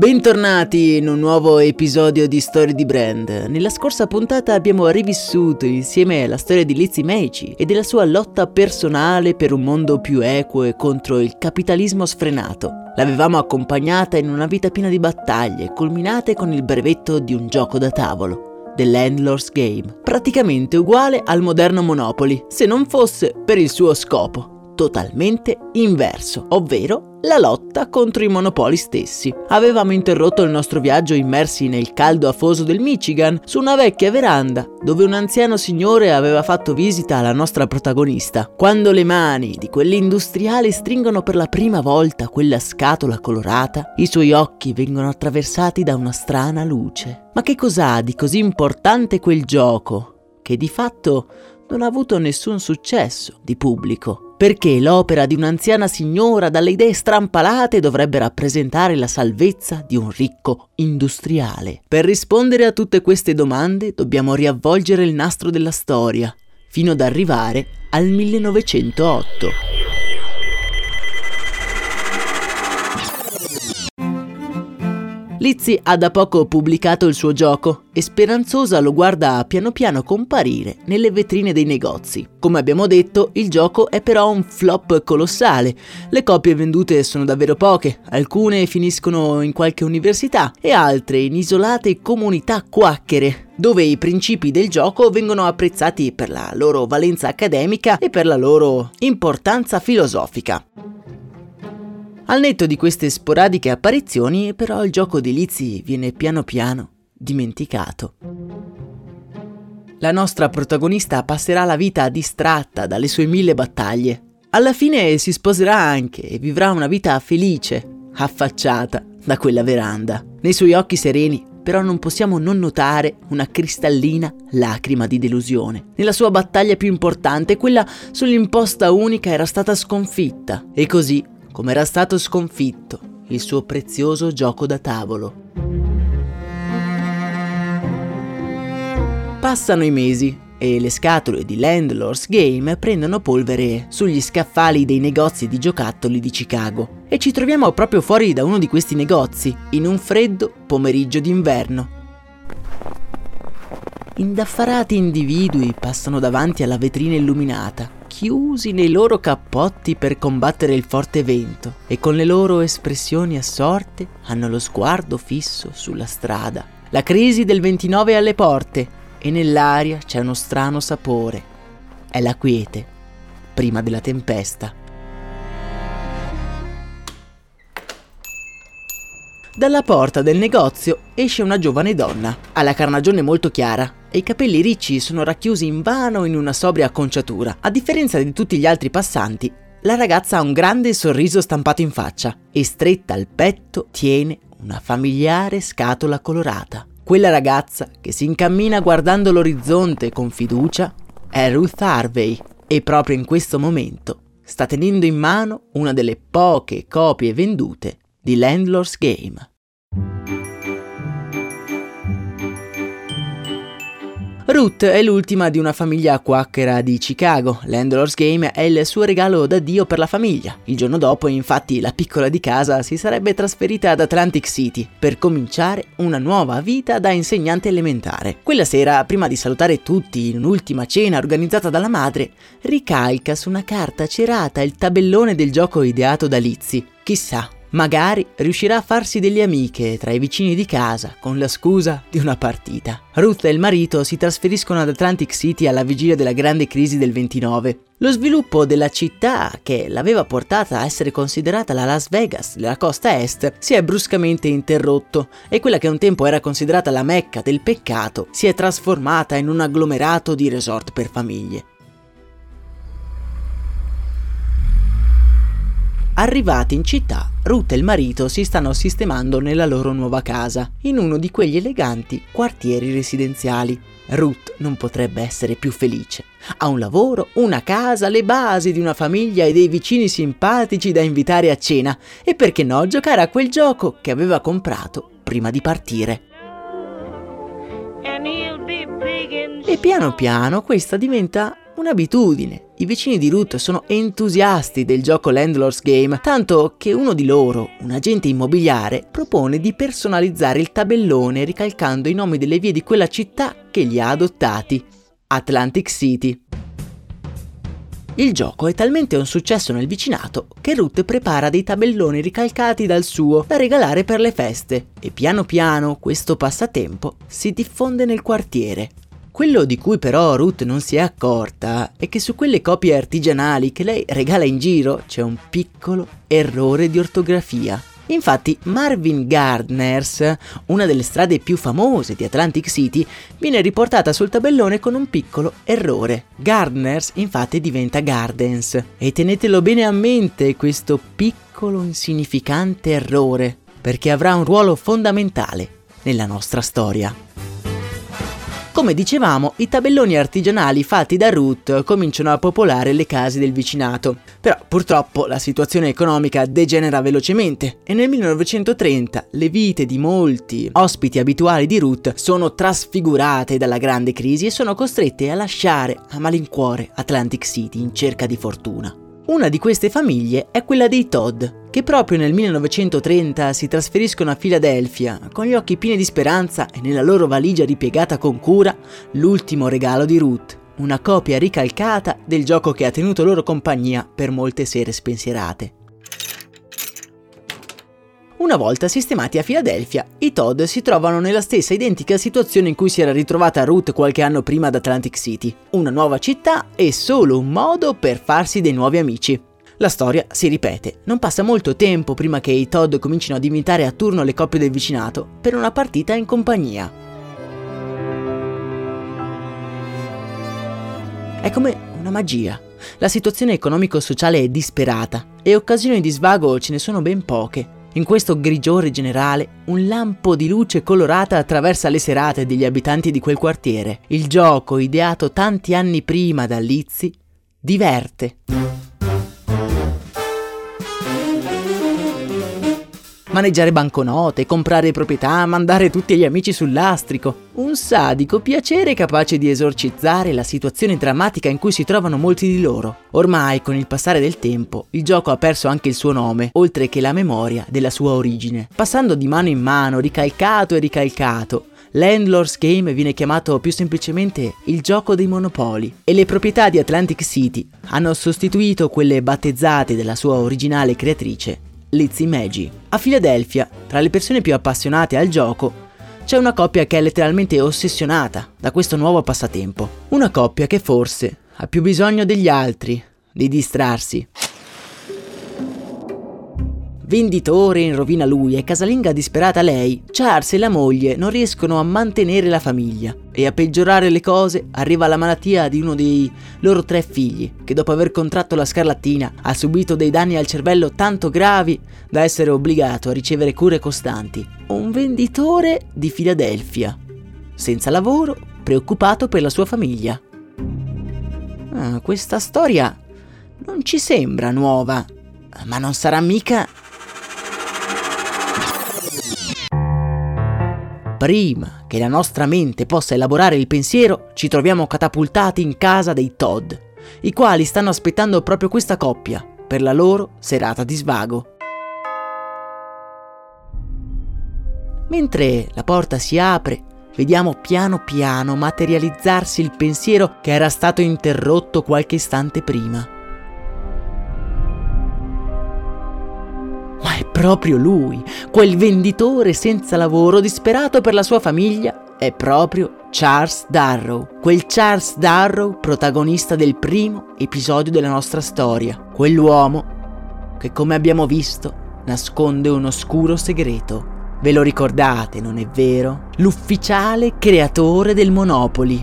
Bentornati in un nuovo episodio di Storie di Brand. Nella scorsa puntata abbiamo rivissuto insieme la storia di Lizzie Meici e della sua lotta personale per un mondo più equo e contro il capitalismo sfrenato. L'avevamo accompagnata in una vita piena di battaglie, culminate con il brevetto di un gioco da tavolo. The Landlord's Game, praticamente uguale al moderno Monopoly, se non fosse per il suo scopo, totalmente inverso, ovvero la lotta contro i monopoli stessi. Avevamo interrotto il nostro viaggio immersi nel caldo afoso del Michigan su una vecchia veranda dove un anziano signore aveva fatto visita alla nostra protagonista. Quando le mani di quell'industriale stringono per la prima volta quella scatola colorata, i suoi occhi vengono attraversati da una strana luce. Ma che cos'ha di così importante quel gioco? Che di fatto non ha avuto nessun successo di pubblico perché l'opera di un'anziana signora dalle idee strampalate dovrebbe rappresentare la salvezza di un ricco industriale. Per rispondere a tutte queste domande dobbiamo riavvolgere il nastro della storia, fino ad arrivare al 1908. Lizzie ha da poco pubblicato il suo gioco e speranzosa lo guarda piano piano comparire nelle vetrine dei negozi. Come abbiamo detto, il gioco è però un flop colossale. Le copie vendute sono davvero poche, alcune finiscono in qualche università e altre in isolate comunità quacchere, dove i principi del gioco vengono apprezzati per la loro valenza accademica e per la loro importanza filosofica. Al netto di queste sporadiche apparizioni, però il gioco di Lizzie viene piano piano dimenticato. La nostra protagonista passerà la vita distratta dalle sue mille battaglie. Alla fine si sposerà anche e vivrà una vita felice, affacciata da quella veranda. Nei suoi occhi sereni però non possiamo non notare una cristallina lacrima di delusione. Nella sua battaglia più importante, quella sull'imposta unica era stata sconfitta e così come era stato sconfitto il suo prezioso gioco da tavolo. Passano i mesi e le scatole di Landlord's Game prendono polvere sugli scaffali dei negozi di giocattoli di Chicago e ci troviamo proprio fuori da uno di questi negozi in un freddo pomeriggio d'inverno. Indaffarati individui passano davanti alla vetrina illuminata chiusi nei loro cappotti per combattere il forte vento e con le loro espressioni assorte hanno lo sguardo fisso sulla strada. La crisi del 29 è alle porte e nell'aria c'è uno strano sapore. È la quiete, prima della tempesta. Dalla porta del negozio esce una giovane donna, ha la carnagione molto chiara e i capelli ricci sono racchiusi in vano in una sobria acconciatura. A differenza di tutti gli altri passanti, la ragazza ha un grande sorriso stampato in faccia e stretta al petto tiene una familiare scatola colorata. Quella ragazza che si incammina guardando l'orizzonte con fiducia è Ruth Harvey e proprio in questo momento sta tenendo in mano una delle poche copie vendute di Landlord's Game. Ruth è l'ultima di una famiglia quacchera di Chicago. Landlord's Game è il suo regalo da Dio per la famiglia. Il giorno dopo, infatti, la piccola di casa si sarebbe trasferita ad Atlantic City per cominciare una nuova vita da insegnante elementare. Quella sera, prima di salutare tutti in un'ultima cena organizzata dalla madre, ricalca su una carta cerata il tabellone del gioco ideato da Lizzie. Chissà, Magari riuscirà a farsi delle amiche tra i vicini di casa con la scusa di una partita. Ruth e il marito si trasferiscono ad Atlantic City alla vigilia della grande crisi del 29. Lo sviluppo della città, che l'aveva portata a essere considerata la Las Vegas della costa est, si è bruscamente interrotto e quella che un tempo era considerata la mecca del peccato si è trasformata in un agglomerato di resort per famiglie. Arrivati in città, Ruth e il marito si stanno sistemando nella loro nuova casa, in uno di quegli eleganti quartieri residenziali. Ruth non potrebbe essere più felice. Ha un lavoro, una casa, le basi di una famiglia e dei vicini simpatici da invitare a cena e perché no giocare a quel gioco che aveva comprato prima di partire. E piano piano questa diventa un'abitudine. I vicini di Ruth sono entusiasti del gioco Landlord's Game, tanto che uno di loro, un agente immobiliare, propone di personalizzare il tabellone ricalcando i nomi delle vie di quella città che li ha adottati, Atlantic City. Il gioco è talmente un successo nel vicinato che Ruth prepara dei tabelloni ricalcati dal suo da regalare per le feste e piano piano questo passatempo si diffonde nel quartiere. Quello di cui però Ruth non si è accorta è che su quelle copie artigianali che lei regala in giro c'è un piccolo errore di ortografia. Infatti Marvin Gardners, una delle strade più famose di Atlantic City, viene riportata sul tabellone con un piccolo errore. Gardners infatti diventa Gardens. E tenetelo bene a mente questo piccolo insignificante errore, perché avrà un ruolo fondamentale nella nostra storia. Come dicevamo, i tabelloni artigianali fatti da Ruth cominciano a popolare le case del vicinato. Però purtroppo la situazione economica degenera velocemente e nel 1930 le vite di molti ospiti abituali di Ruth sono trasfigurate dalla grande crisi e sono costrette a lasciare a malincuore Atlantic City in cerca di fortuna. Una di queste famiglie è quella dei Todd, che proprio nel 1930 si trasferiscono a Filadelfia con gli occhi pieni di speranza e nella loro valigia ripiegata con cura l'ultimo regalo di Ruth, una copia ricalcata del gioco che ha tenuto loro compagnia per molte sere spensierate. Una volta sistemati a Filadelfia, i Todd si trovano nella stessa identica situazione in cui si era ritrovata Ruth qualche anno prima ad Atlantic City. Una nuova città e solo un modo per farsi dei nuovi amici. La storia si ripete, non passa molto tempo prima che i Todd comincino ad invitare a turno le coppie del vicinato per una partita in compagnia. È come una magia. La situazione economico-sociale è disperata e occasioni di svago ce ne sono ben poche. In questo grigiore generale, un lampo di luce colorata attraversa le serate degli abitanti di quel quartiere. Il gioco, ideato tanti anni prima da Lizzie, diverte. Maneggiare banconote, comprare proprietà, mandare tutti gli amici sul lastrico. Un sadico piacere capace di esorcizzare la situazione drammatica in cui si trovano molti di loro. Ormai, con il passare del tempo, il gioco ha perso anche il suo nome, oltre che la memoria della sua origine. Passando di mano in mano, ricalcato e ricalcato, Landlord's Game viene chiamato più semplicemente il gioco dei monopoli e le proprietà di Atlantic City hanno sostituito quelle battezzate dalla sua originale creatrice Lizzie Maggie. A Filadelfia, tra le persone più appassionate al gioco, c'è una coppia che è letteralmente ossessionata da questo nuovo passatempo. Una coppia che forse ha più bisogno degli altri di distrarsi. Venditore in rovina lui e casalinga disperata lei, Charles e la moglie non riescono a mantenere la famiglia e a peggiorare le cose arriva la malattia di uno dei loro tre figli che dopo aver contratto la scarlattina ha subito dei danni al cervello tanto gravi da essere obbligato a ricevere cure costanti. Un venditore di Filadelfia, senza lavoro, preoccupato per la sua famiglia. Ah, questa storia non ci sembra nuova, ma non sarà mica... Prima che la nostra mente possa elaborare il pensiero, ci troviamo catapultati in casa dei Todd, i quali stanno aspettando proprio questa coppia per la loro serata di svago. Mentre la porta si apre, vediamo piano piano materializzarsi il pensiero che era stato interrotto qualche istante prima. Proprio lui, quel venditore senza lavoro disperato per la sua famiglia, è proprio Charles Darrow, quel Charles Darrow protagonista del primo episodio della nostra storia, quell'uomo che come abbiamo visto nasconde un oscuro segreto. Ve lo ricordate, non è vero? L'ufficiale creatore del Monopoli.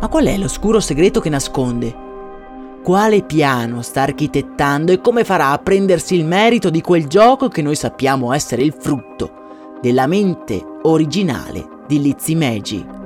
Ma qual è l'oscuro segreto che nasconde? Quale piano sta architettando e come farà a prendersi il merito di quel gioco che noi sappiamo essere il frutto della mente originale di Lizzie Meiji.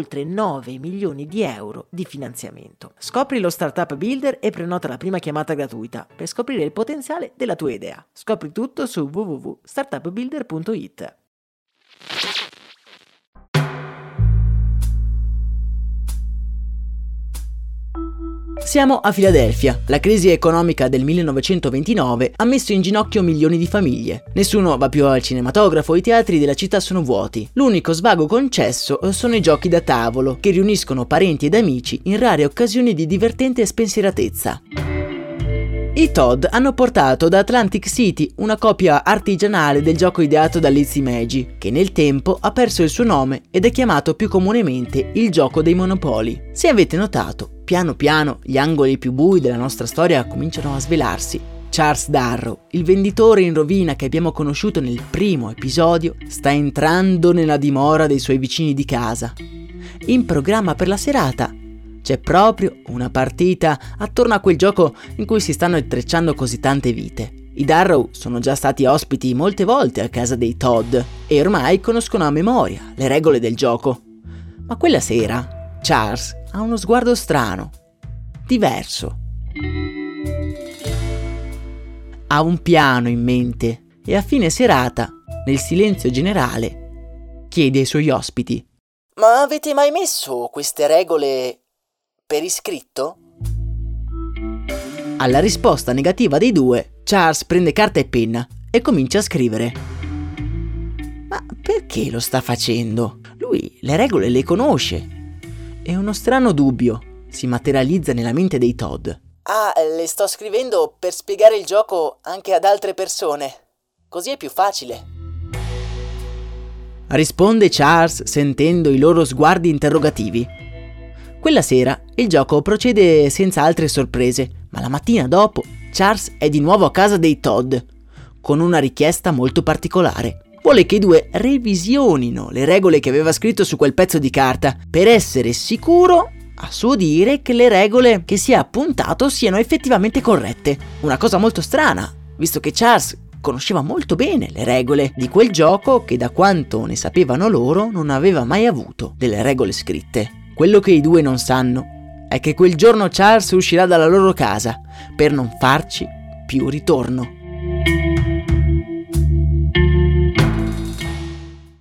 oltre 9 milioni di euro di finanziamento. Scopri lo Startup Builder e prenota la prima chiamata gratuita per scoprire il potenziale della tua idea. Scopri tutto su www.startupbuilder.it. Siamo a Filadelfia. La crisi economica del 1929 ha messo in ginocchio milioni di famiglie. Nessuno va più al cinematografo, i teatri della città sono vuoti. L'unico svago concesso sono i giochi da tavolo, che riuniscono parenti ed amici in rare occasioni di divertente spensieratezza. I Todd hanno portato da Atlantic City una copia artigianale del gioco ideato da Lizzie Meiji, che nel tempo ha perso il suo nome ed è chiamato più comunemente il gioco dei monopoli. Se avete notato, piano piano gli angoli più bui della nostra storia cominciano a svelarsi. Charles Darrow, il venditore in rovina che abbiamo conosciuto nel primo episodio, sta entrando nella dimora dei suoi vicini di casa. In programma per la serata c'è proprio una partita attorno a quel gioco in cui si stanno intrecciando così tante vite. I Darrow sono già stati ospiti molte volte a casa dei Todd e ormai conoscono a memoria le regole del gioco. Ma quella sera Charles ha uno sguardo strano, diverso. Ha un piano in mente e a fine serata, nel silenzio generale, chiede ai suoi ospiti: Ma avete mai messo queste regole per iscritto? Alla risposta negativa dei due, Charles prende carta e penna e comincia a scrivere. Ma perché lo sta facendo? Lui le regole le conosce. E uno strano dubbio si materializza nella mente dei Todd. Ah, le sto scrivendo per spiegare il gioco anche ad altre persone. Così è più facile. Risponde Charles sentendo i loro sguardi interrogativi. Quella sera il gioco procede senza altre sorprese, ma la mattina dopo Charles è di nuovo a casa dei Todd, con una richiesta molto particolare. vuole che i due revisionino le regole che aveva scritto su quel pezzo di carta per essere sicuro a suo dire che le regole che si è appuntato siano effettivamente corrette. Una cosa molto strana, visto che Charles conosceva molto bene le regole di quel gioco che da quanto ne sapevano loro non aveva mai avuto delle regole scritte. Quello che i due non sanno è che quel giorno Charles uscirà dalla loro casa per non farci più ritorno.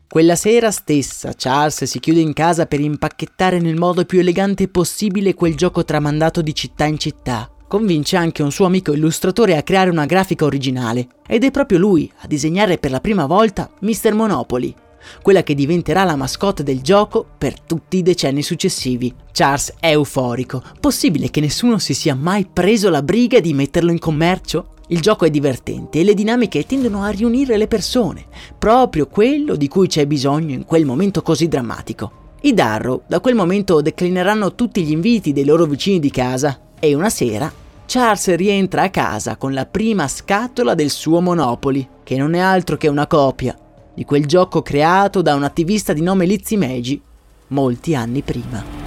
Quella sera stessa Charles si chiude in casa per impacchettare nel modo più elegante possibile quel gioco tramandato di città in città. Convince anche un suo amico illustratore a creare una grafica originale ed è proprio lui a disegnare per la prima volta Mr. Monopoly, quella che diventerà la mascotte del gioco per tutti i decenni successivi. Charles è euforico. Possibile che nessuno si sia mai preso la briga di metterlo in commercio? Il gioco è divertente e le dinamiche tendono a riunire le persone, proprio quello di cui c'è bisogno in quel momento così drammatico. I Darrow da quel momento declineranno tutti gli inviti dei loro vicini di casa e una sera Charles rientra a casa con la prima scatola del suo Monopoly, che non è altro che una copia di quel gioco creato da un attivista di nome Lizzie Meiji molti anni prima.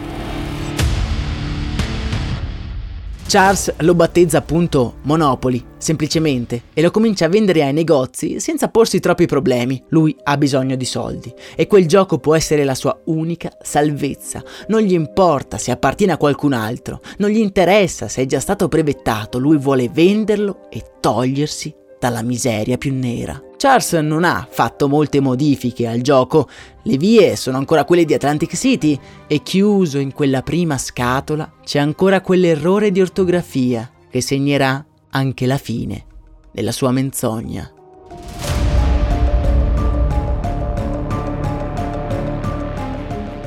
Charles lo battezza appunto Monopoly, semplicemente, e lo comincia a vendere ai negozi senza porsi troppi problemi. Lui ha bisogno di soldi e quel gioco può essere la sua unica salvezza. Non gli importa se appartiene a qualcun altro, non gli interessa se è già stato brevettato, lui vuole venderlo e togliersi dalla miseria più nera. Charles non ha fatto molte modifiche al gioco, le vie sono ancora quelle di Atlantic City e chiuso in quella prima scatola c'è ancora quell'errore di ortografia che segnerà anche la fine della sua menzogna.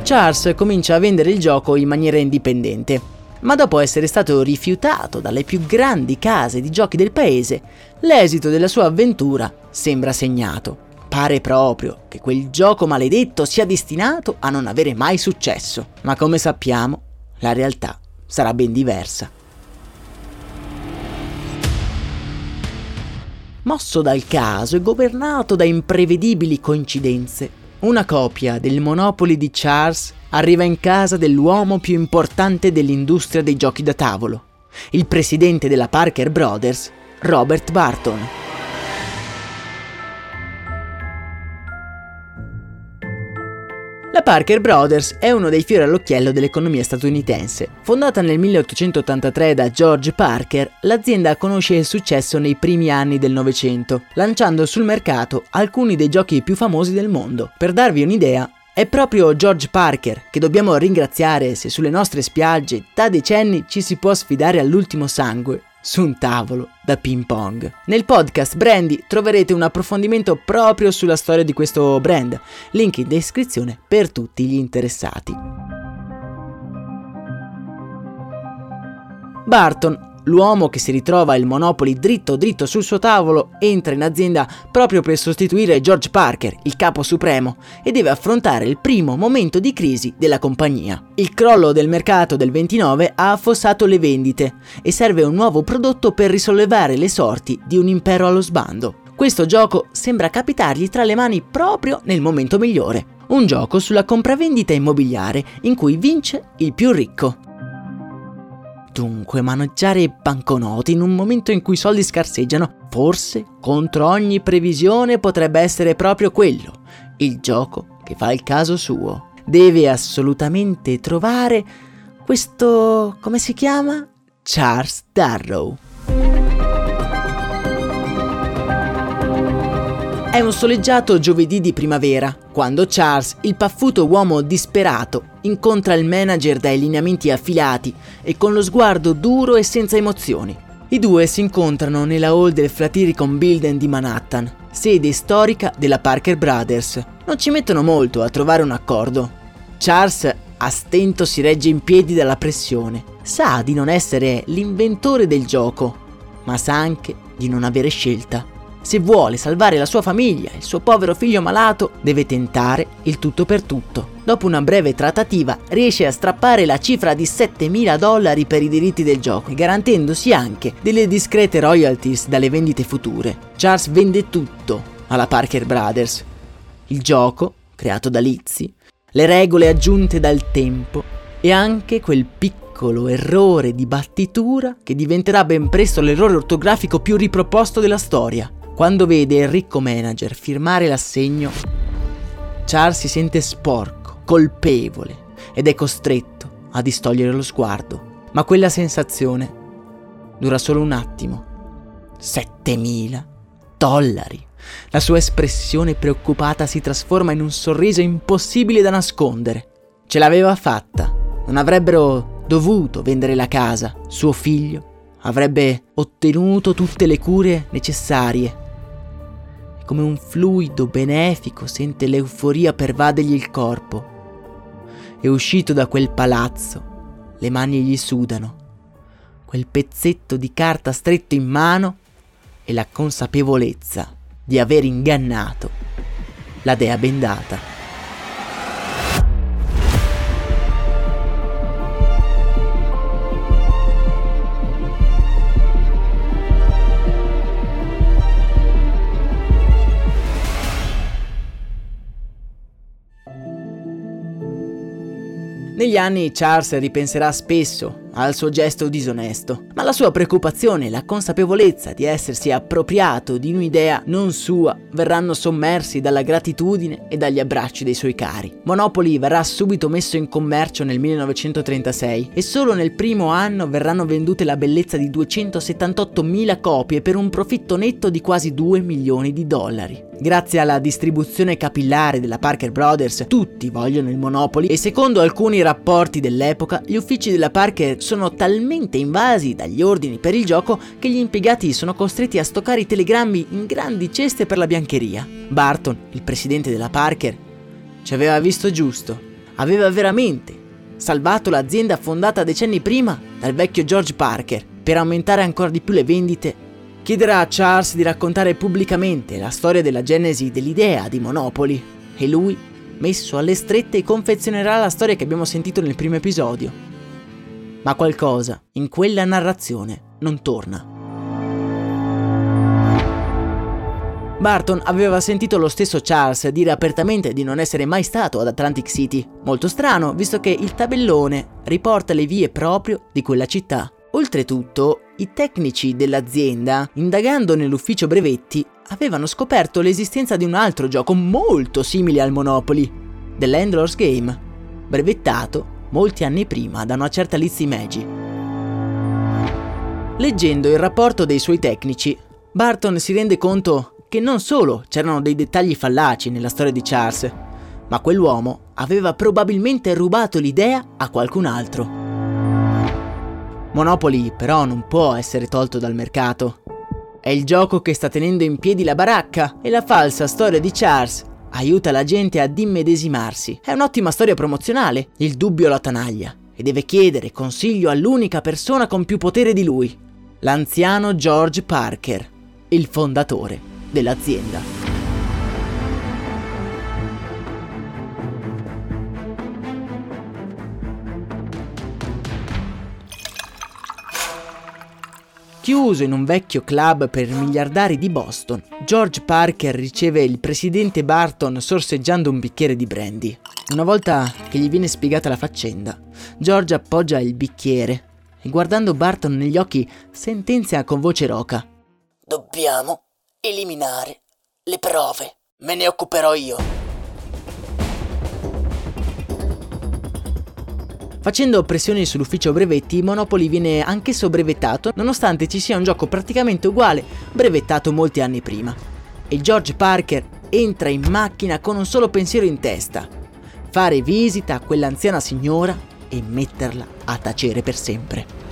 Charles comincia a vendere il gioco in maniera indipendente ma dopo essere stato rifiutato dalle più grandi case di giochi del paese, l'esito della sua avventura sembra segnato. Pare proprio che quel gioco maledetto sia destinato a non avere mai successo, ma come sappiamo, la realtà sarà ben diversa. Mosso dal caso e governato da imprevedibili coincidenze, una copia del Monopoly di Charles arriva in casa dell'uomo più importante dell'industria dei giochi da tavolo, il presidente della Parker Brothers, Robert Barton. La Parker Brothers è uno dei fiori all'occhiello dell'economia statunitense. Fondata nel 1883 da George Parker, l'azienda conosce il successo nei primi anni del Novecento, lanciando sul mercato alcuni dei giochi più famosi del mondo. Per darvi un'idea, è proprio George Parker che dobbiamo ringraziare se sulle nostre spiagge da decenni ci si può sfidare all'ultimo sangue su un tavolo da ping pong. Nel podcast Brandy troverete un approfondimento proprio sulla storia di questo brand, link in descrizione per tutti gli interessati. Barton L'uomo che si ritrova il Monopoli dritto dritto sul suo tavolo entra in azienda proprio per sostituire George Parker, il capo supremo, e deve affrontare il primo momento di crisi della compagnia. Il crollo del mercato del 29 ha affossato le vendite e serve un nuovo prodotto per risollevare le sorti di un impero allo sbando. Questo gioco sembra capitargli tra le mani proprio nel momento migliore. Un gioco sulla compravendita immobiliare in cui vince il più ricco. Dunque, maneggiare i banconoti in un momento in cui i soldi scarseggiano, forse, contro ogni previsione, potrebbe essere proprio quello, il gioco che fa il caso suo. Deve assolutamente trovare questo... come si chiama? Charles Darrow. È un soleggiato giovedì di primavera, quando Charles, il paffuto uomo disperato, incontra il manager dai lineamenti affilati e con lo sguardo duro e senza emozioni. I due si incontrano nella hall del Flatiricon Building di Manhattan, sede storica della Parker Brothers. Non ci mettono molto a trovare un accordo. Charles a stento si regge in piedi dalla pressione. Sa di non essere l'inventore del gioco, ma sa anche di non avere scelta. Se vuole salvare la sua famiglia e il suo povero figlio malato, deve tentare il tutto per tutto. Dopo una breve trattativa, riesce a strappare la cifra di 7.000 dollari per i diritti del gioco, garantendosi anche delle discrete royalties dalle vendite future. Charles vende tutto alla Parker Brothers il gioco, creato da Lizzy, le regole aggiunte dal tempo e anche quel piccolo errore di battitura che diventerà ben presto l'errore ortografico più riproposto della storia. Quando vede il ricco manager firmare l'assegno, Charles si sente sporco, colpevole ed è costretto a distogliere lo sguardo. Ma quella sensazione dura solo un attimo. 7000 dollari. La sua espressione preoccupata si trasforma in un sorriso impossibile da nascondere. Ce l'aveva fatta. Non avrebbero dovuto vendere la casa. Suo figlio avrebbe ottenuto tutte le cure necessarie. Come un fluido benefico sente l'euforia pervadergli il corpo. È uscito da quel palazzo. Le mani gli sudano. Quel pezzetto di carta stretto in mano e la consapevolezza di aver ingannato la dea bendata. Negli anni Charles ripenserà spesso al suo gesto disonesto, ma la sua preoccupazione e la consapevolezza di essersi appropriato di un'idea non sua verranno sommersi dalla gratitudine e dagli abbracci dei suoi cari. Monopoly verrà subito messo in commercio nel 1936 e solo nel primo anno verranno vendute la bellezza di 278.000 copie per un profitto netto di quasi 2 milioni di dollari. Grazie alla distribuzione capillare della Parker Brothers, tutti vogliono il Monopoly e secondo alcuni rapporti dell'epoca, gli uffici della Parker sono talmente invasi dagli ordini per il gioco che gli impiegati sono costretti a stoccare i telegrammi in grandi ceste per la biancheria. Barton, il presidente della Parker, ci aveva visto giusto. Aveva veramente salvato l'azienda fondata decenni prima dal vecchio George Parker per aumentare ancora di più le vendite Chiederà a Charles di raccontare pubblicamente la storia della genesi dell'idea di Monopoli e lui, messo alle strette, confezionerà la storia che abbiamo sentito nel primo episodio. Ma qualcosa in quella narrazione non torna. Barton aveva sentito lo stesso Charles dire apertamente di non essere mai stato ad Atlantic City. Molto strano, visto che il tabellone riporta le vie proprio di quella città. Oltretutto, i tecnici dell'azienda, indagando nell'ufficio brevetti, avevano scoperto l'esistenza di un altro gioco molto simile al Monopoly, The Landlord's Game, brevettato molti anni prima da una certa Lizzie Maggi. Leggendo il rapporto dei suoi tecnici, Barton si rende conto che non solo c'erano dei dettagli fallaci nella storia di Charles, ma quell'uomo aveva probabilmente rubato l'idea a qualcun altro. Monopoly però non può essere tolto dal mercato. È il gioco che sta tenendo in piedi la baracca e la falsa storia di Charles aiuta la gente ad immedesimarsi. È un'ottima storia promozionale, il dubbio la tanaglia e deve chiedere consiglio all'unica persona con più potere di lui, l'anziano George Parker, il fondatore dell'azienda. Chiuso in un vecchio club per miliardari di Boston, George Parker riceve il presidente Barton sorseggiando un bicchiere di brandy. Una volta che gli viene spiegata la faccenda, George appoggia il bicchiere e guardando Barton negli occhi sentenzia con voce roca. Dobbiamo eliminare le prove. Me ne occuperò io. Facendo pressioni sull'ufficio brevetti, Monopoly viene anch'esso brevettato, nonostante ci sia un gioco praticamente uguale, brevettato molti anni prima. E George Parker entra in macchina con un solo pensiero in testa: fare visita a quell'anziana signora e metterla a tacere per sempre.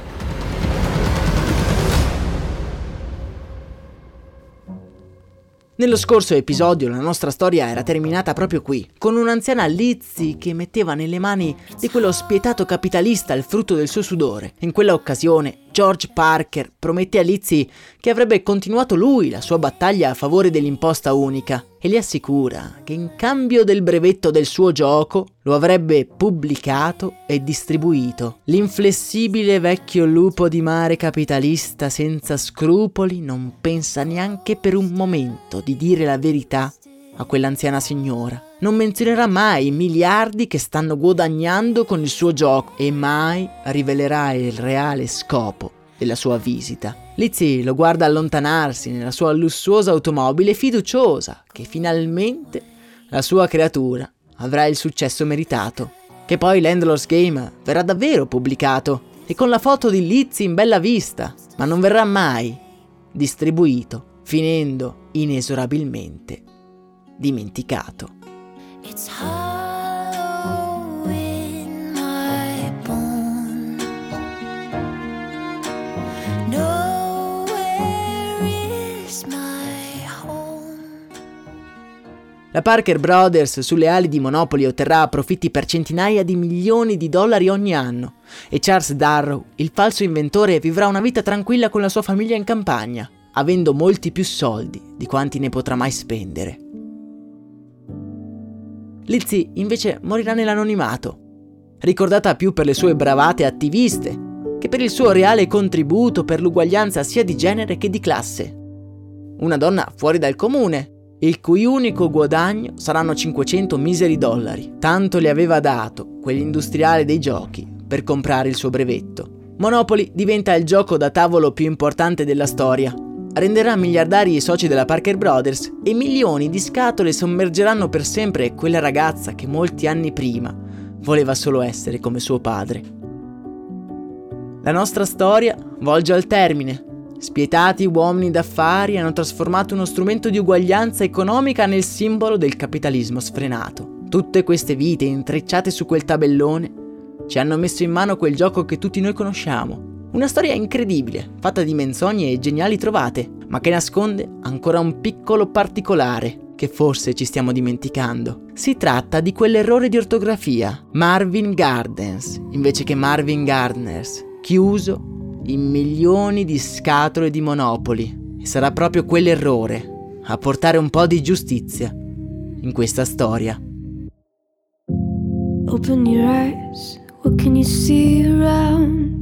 Nello scorso episodio la nostra storia era terminata proprio qui, con un'anziana Lizzie che metteva nelle mani di quello spietato capitalista il frutto del suo sudore. In quella occasione George Parker promette a Lizzie che avrebbe continuato lui la sua battaglia a favore dell'imposta unica e le assicura che in cambio del brevetto del suo gioco lo avrebbe pubblicato e distribuito. L'inflessibile vecchio lupo di mare capitalista senza scrupoli non pensa neanche per un momento di dire la verità a quell'anziana signora. Non menzionerà mai i miliardi che stanno guadagnando con il suo gioco e mai rivelerà il reale scopo della sua visita. Lizzie lo guarda allontanarsi nella sua lussuosa automobile fiduciosa che finalmente la sua creatura avrà il successo meritato. Che poi l'Endless Game verrà davvero pubblicato e con la foto di Lizzie in bella vista, ma non verrà mai distribuito, finendo inesorabilmente dimenticato. La Parker Brothers sulle ali di Monopoli otterrà profitti per centinaia di milioni di dollari ogni anno e Charles Darrow, il falso inventore, vivrà una vita tranquilla con la sua famiglia in campagna, avendo molti più soldi di quanti ne potrà mai spendere. Lizzie invece morirà nell'anonimato, ricordata più per le sue bravate attiviste che per il suo reale contributo per l'uguaglianza sia di genere che di classe. Una donna fuori dal comune, il cui unico guadagno saranno 500 miseri dollari, tanto le aveva dato quell'industriale dei giochi per comprare il suo brevetto. Monopoly diventa il gioco da tavolo più importante della storia renderà miliardari i soci della Parker Brothers e milioni di scatole sommergeranno per sempre quella ragazza che molti anni prima voleva solo essere come suo padre. La nostra storia volge al termine. Spietati uomini d'affari hanno trasformato uno strumento di uguaglianza economica nel simbolo del capitalismo sfrenato. Tutte queste vite intrecciate su quel tabellone ci hanno messo in mano quel gioco che tutti noi conosciamo, una storia incredibile, fatta di menzogne e geniali trovate, ma che nasconde ancora un piccolo particolare che forse ci stiamo dimenticando. Si tratta di quell'errore di ortografia, Marvin Gardens, invece che Marvin Gardners, chiuso in milioni di scatole di monopoli. E sarà proprio quell'errore a portare un po' di giustizia in questa storia. Open your eyes, what can you see around?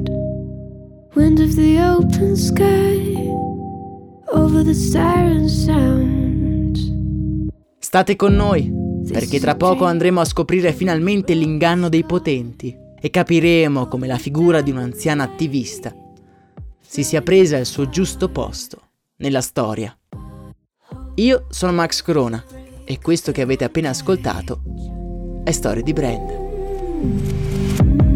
wind of the open sky over the siren sound. State con noi, perché tra poco andremo a scoprire finalmente l'inganno dei potenti e capiremo come la figura di un'anziana attivista si sia presa il suo giusto posto nella storia. Io sono Max Corona e questo che avete appena ascoltato è Storie di Brand.